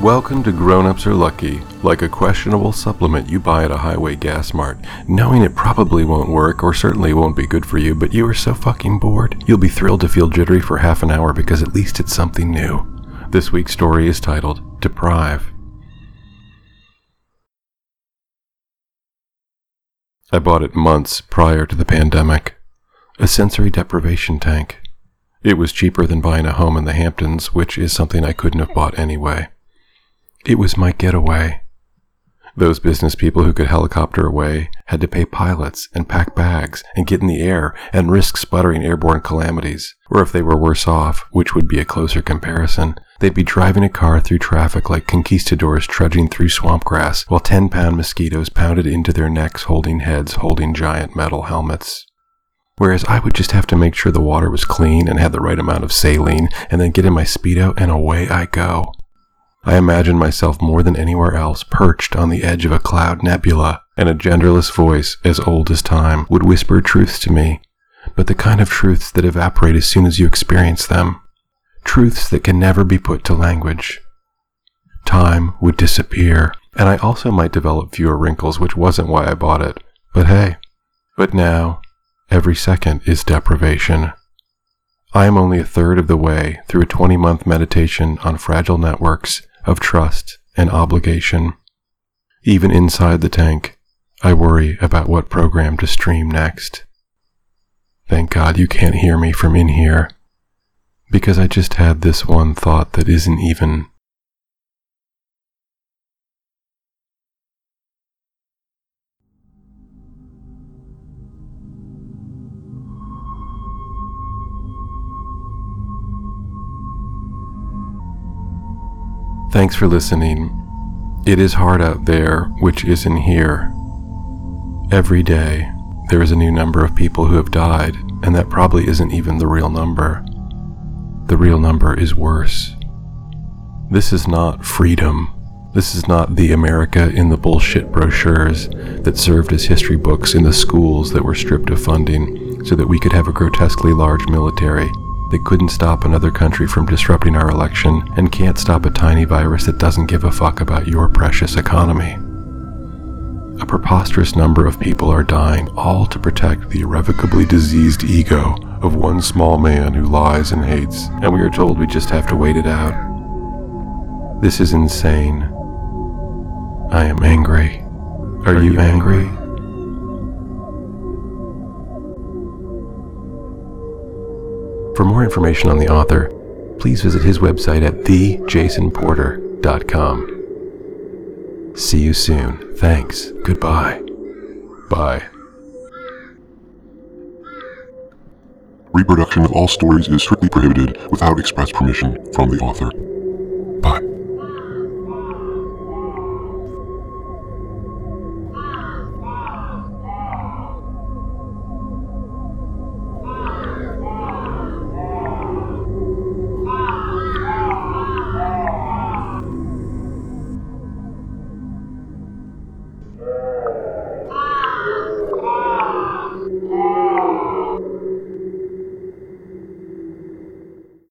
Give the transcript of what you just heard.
Welcome to Grown Ups Are Lucky, like a questionable supplement you buy at a highway gas mart, knowing it probably won't work or certainly won't be good for you, but you are so fucking bored, you'll be thrilled to feel jittery for half an hour because at least it's something new. This week's story is titled Deprive. I bought it months prior to the pandemic. A sensory deprivation tank. It was cheaper than buying a home in the Hamptons, which is something I couldn't have bought anyway. It was my getaway. Those business people who could helicopter away had to pay pilots and pack bags and get in the air and risk sputtering airborne calamities. Or if they were worse off, which would be a closer comparison, they'd be driving a car through traffic like conquistadors trudging through swamp grass while 10 pound mosquitoes pounded into their necks holding heads holding giant metal helmets. Whereas I would just have to make sure the water was clean and had the right amount of saline and then get in my Speedo and away I go. I imagine myself more than anywhere else perched on the edge of a cloud nebula, and a genderless voice, as old as time, would whisper truths to me, but the kind of truths that evaporate as soon as you experience them. Truths that can never be put to language. Time would disappear, and I also might develop fewer wrinkles, which wasn't why I bought it. But hey. But now, every second is deprivation. I am only a third of the way through a 20 month meditation on fragile networks of trust and obligation. Even inside the tank, I worry about what program to stream next. Thank God you can't hear me from in here, because I just had this one thought that isn't even Thanks for listening. It is hard out there, which isn't here. Every day, there is a new number of people who have died, and that probably isn't even the real number. The real number is worse. This is not freedom. This is not the America in the bullshit brochures that served as history books in the schools that were stripped of funding so that we could have a grotesquely large military they couldn't stop another country from disrupting our election and can't stop a tiny virus that doesn't give a fuck about your precious economy. A preposterous number of people are dying, all to protect the irrevocably diseased ego of one small man who lies and hates, and we are told we just have to wait it out. This is insane. I am angry. Are, are you, you, angry? angry? For more information on the author, please visit his website at thejasonporter.com. See you soon. Thanks. Goodbye. Bye. Reproduction of all stories is strictly prohibited without express permission from the author.